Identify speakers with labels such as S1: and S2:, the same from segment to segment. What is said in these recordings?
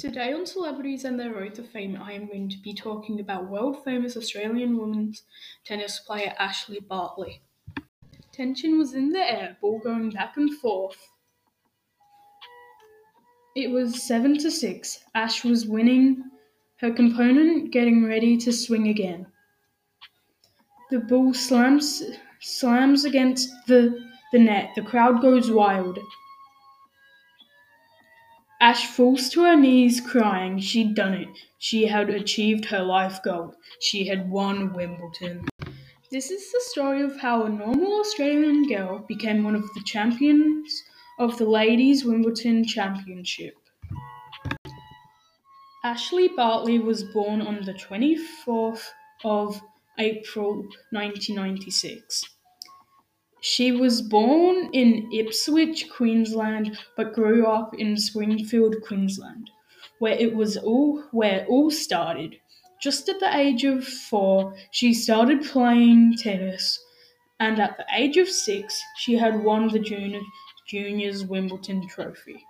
S1: Today on Celebrities and Their Road to Fame, I am going to be talking about world famous Australian women's tennis player Ashley Barty. Tension was in the air, ball going back and forth. It was 7 to 6. Ash was winning, her component getting ready to swing again. The ball slams slams against the, the net. The crowd goes wild. Ash falls to her knees, crying. She'd done it. She had achieved her life goal. She had won Wimbledon. This is the story of how a normal Australian girl became one of the champions of the Ladies Wimbledon Championship. Ashley Barty was born on the 24th of April 1996. She was born in Ipswich, Queensland, but grew up in Springfield, Queensland, where it was all where all started. Just at the age of four, she started playing tennis, and at the age of six, she had won the junior, juniors Wimbledon trophy.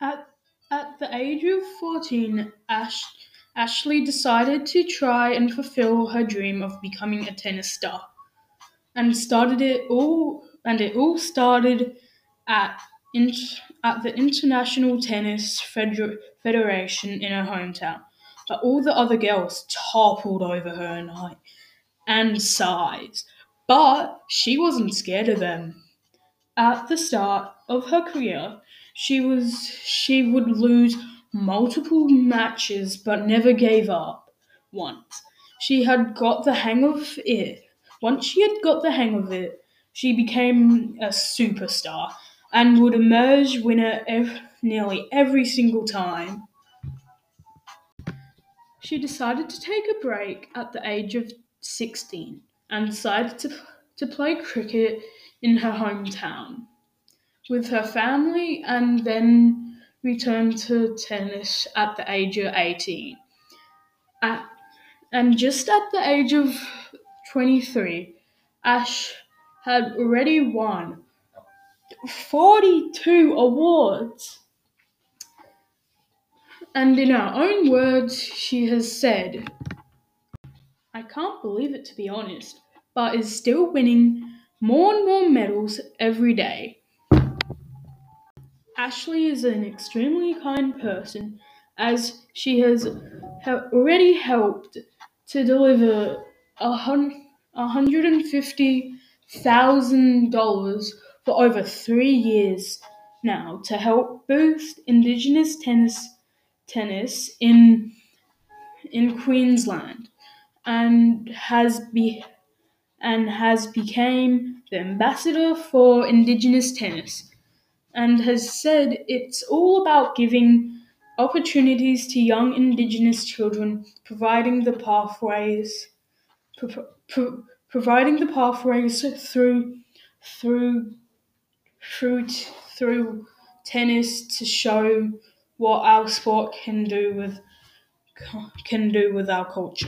S1: At at the age of 14, Ash, Ashley decided to try and fulfill her dream of becoming a tennis star and started it all and it all started at at the International Tennis Feder- Federation in her hometown. But all the other girls toppled over her and height and size. But she wasn't scared of them. At the start of her career, she was she would lose multiple matches but never gave up once. She had got the hang of it once she had got the hang of it, she became a superstar and would emerge winner ev- nearly every single time. She decided to take a break at the age of 16 and decided to, to play cricket in her hometown with her family and then returned to tennis at the age of 18. At, and just at the age of 23, Ash had already won 42 awards. And in her own words, she has said, I can't believe it to be honest, but is still winning more and more medals every day. Ashley is an extremely kind person as she has already helped to deliver $150,000 for over three years now to help boost Indigenous tennis tennis in in Queensland and has be and has became the ambassador for Indigenous tennis and has said it's all about giving opportunities to young Indigenous children, providing the pathways, pro- pro- providing the pathways through through through through tennis to show what our sport can do with can do with our culture.